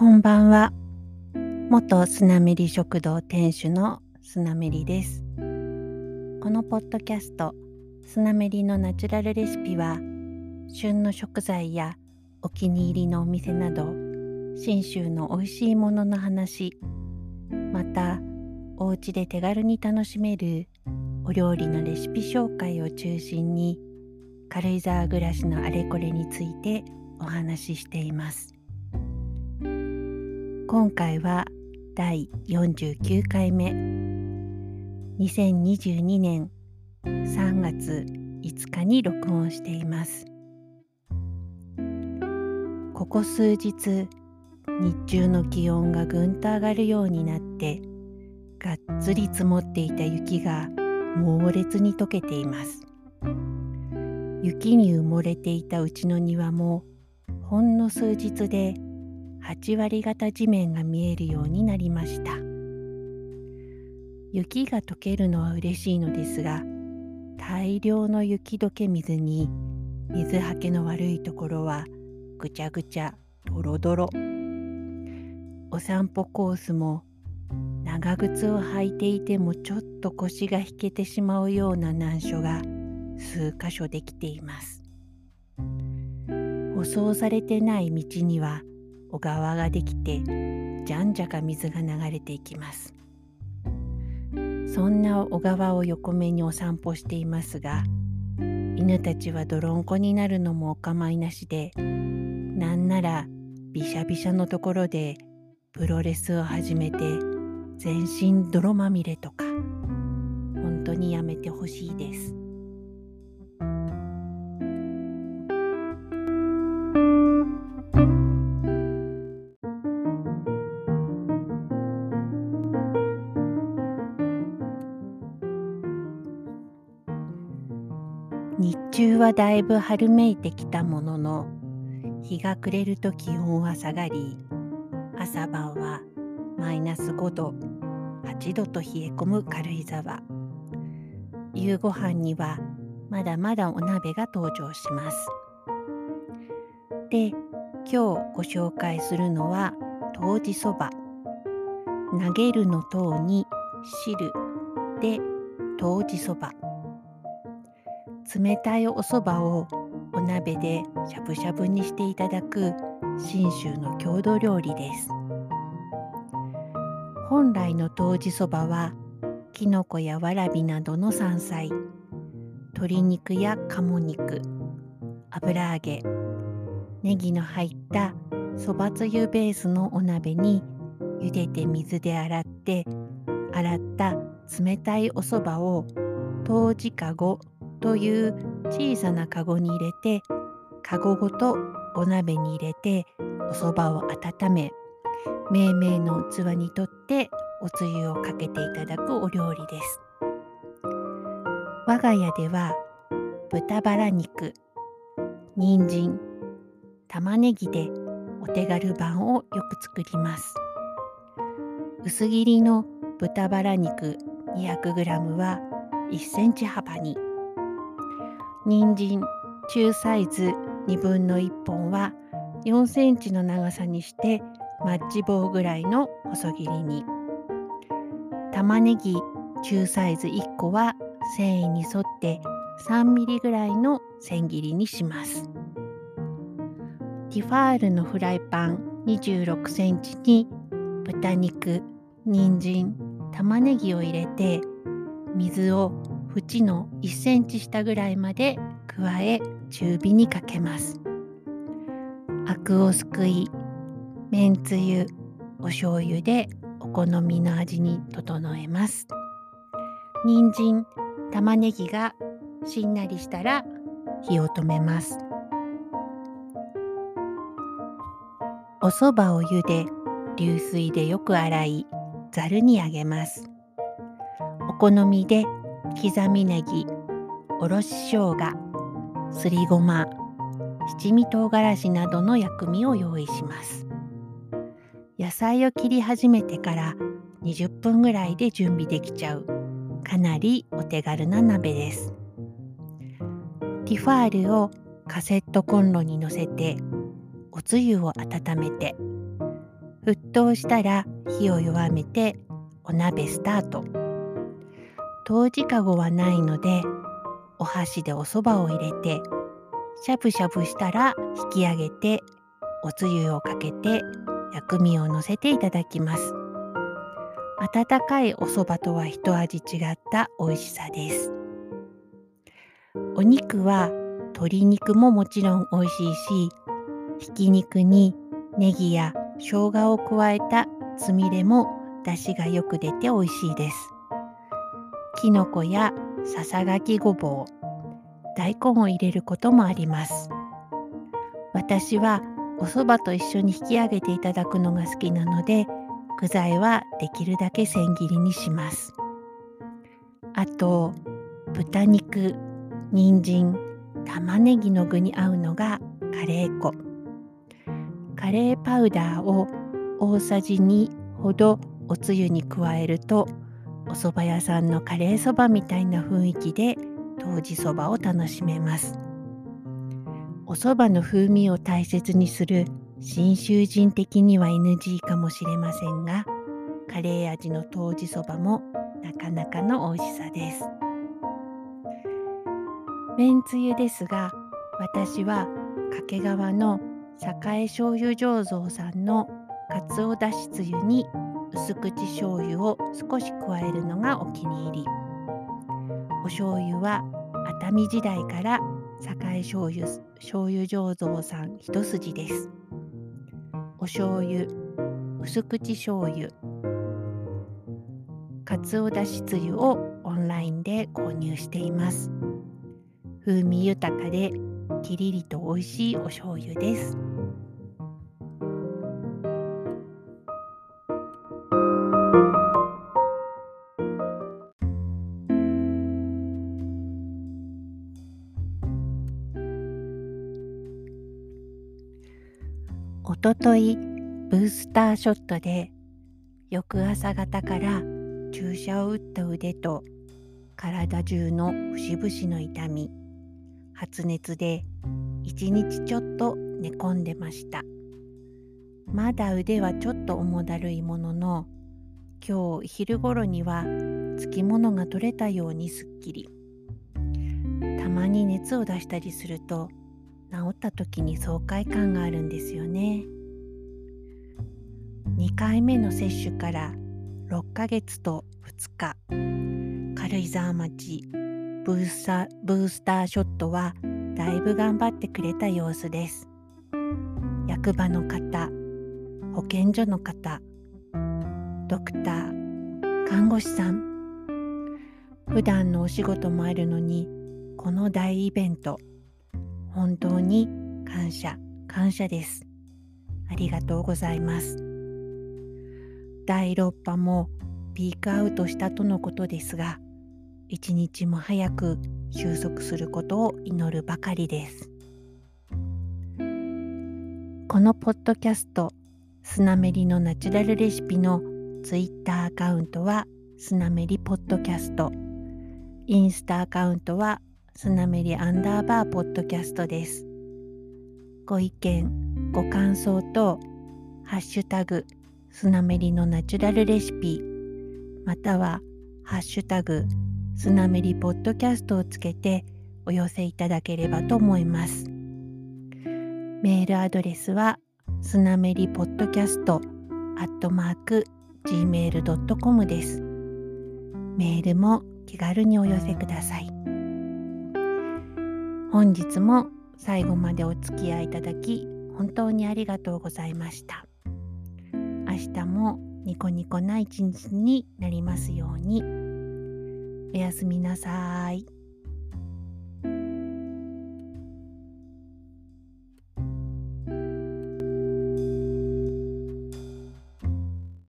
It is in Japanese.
こんばんは。元スナメリ食堂店主のスナメリです。このポッドキャスト、スナメリのナチュラルレシピは、旬の食材やお気に入りのお店など、信州の美味しいものの話、また、お家で手軽に楽しめるお料理のレシピ紹介を中心に、軽井沢暮らしのあれこれについてお話ししています。今回は第49回目。2022年3月5日に録音しています。ここ数日日中の気温がぐんと上がるようになってがっつり積もっていた雪が猛烈に溶けています。雪に埋もれていたうちの庭もほんの数日で8割方地面が見えるようになりました。雪が溶けるのは嬉しいのですが大量の雪解け水に水はけの悪いところはぐちゃぐちゃドロドロ。お散歩コースも長靴を履いていてもちょっと腰が引けてしまうような難所が数箇所できています。舗装されてない道には小川ができてじゃんじゃか水が流れていきますそんな小川を横目にお散歩していますが犬たちは泥んこになるのもお構いなしでなんならびしゃびしゃのところでプロレスを始めて全身泥まみれとか本当にやめてほしいです。日中はだいぶ春めいてきたものの日が暮れると気温は下がり朝晩はマイナス5度8度と冷え込む軽井沢。夕ご飯にはまだまだお鍋が登場します。で今日ご紹介するのは湯治そば。投げるの塔に汁で湯治そば。冷たいお蕎麦をお鍋でしゃぶしゃぶにしていただく信州の郷土料理です。本来の湯治そばはきのこやわらびなどの山菜鶏肉や鴨肉油揚げネギの入ったそばつゆベースのお鍋に茹でて水で洗って洗った冷たいお蕎麦を湯治かという小さなかごに入れてかごごとお鍋に入れておそばを温め命名の器にとっておつゆをかけていただくお料理です。我が家では豚バラ肉人参玉ねぎでお手軽版をよく作ります。薄切りの豚バラ肉 200g は1センチ幅に人参中サイズ2分の1本は4センチの長さにしてマッチ棒ぐらいの細切りに。玉ねぎ中サイズ1個は繊維に沿って3ミリぐらいの千切りにします。ティファールのフライパン26センチに豚肉人参玉ねぎを入れて水を縁の1センチ下ぐらいまで加え中火にかけます。アクをすくい、めんつゆ、お醤油でお好みの味に整えます。人参、玉ねぎがしんなりしたら火を止めます。お蕎麦を茹で流水でよく洗いざるにあげます。お好みで刻みネギおろし生姜すりごま七味唐辛子などの薬味を用意します。野菜を切り始めてから20分ぐらいで準備できちゃうかなりお手軽な鍋です。ティファールをカセットコンロに乗せておつゆを温めて沸騰したら火を弱めてお鍋スタート。湯治かごはないのでお箸でお蕎麦を入れてしゃぶしゃぶしたら引き上げておつゆをかけて薬味をのせていただきます。温かいお蕎麦とは一味違った美味しさです。お肉は鶏肉ももちろん美味しいしひき肉にネギや生姜を加えたつみれも出汁がよく出て美味しいです。きのこやささがきごぼう大根を入れることもあります。私はお蕎麦と一緒に引き上げていただくのが好きなので具材はできるだけ千切りにします。あと豚肉人参玉ねぎの具に合うのがカレー粉。カレーパウダーを大さじ2ほどおつゆに加えるとお蕎麦屋さんのカレーそばみたいな雰囲気で当時そばを楽しめます。お蕎麦の風味を大切にする信州人的には NG かもしれませんがカレー味の当時そばもなかなかの美味しさです。めんつゆですが私は掛川の栄醤油醸造さんのかつおだしつゆに薄口醤油を少し加えるのがお気に入り。お醤油は熱海時代から栄醤油醤油醸造さん一筋です。お醤油薄口醤油かつおだしつゆをオンラインで購入しています。風味豊かできりりと美味しいお醤油です。おとといブースターショットで翌朝方から注射を打った腕と体中の節々の痛み発熱で一日ちょっと寝込んでました。まだ腕はちょっと重だるいものの今日昼頃にはつきものが取れたようにすっきり。たまに熱を出したりすると治った時に爽快感があるんですよね。2回目の接種から6ヶ月と2日軽井沢町ブースタブースターショットはだいぶ頑張ってくれた様子です。役場の方保健所の方ドクター看護師さん。普段のお仕事もあるのにこの大イベント本当に感謝感謝です。ありがとうございます。第6波もピークアウトしたとのことですが一日も早く収束することを祈るばかりです。このポッドキャストスナメリのナチュラルレシピのツイッターアカウントはスナメリポッドキャスト。インスタアカウントはスナメリアンダーバーポッドキャストです。ご意見、ご感想と、ハッシュタグ、スナメリのナチュラルレシピ、または、ハッシュタグ、スナメリポッドキャストをつけてお寄せいただければと思います。メールアドレスは、スナメリポッドキャストアットマーク gmail.com です。メールも気軽にお寄せください。本日も最後までお付き合いいただき本当にありがとうございました。明日もニコニコな一日になりますように。おやすみなさい。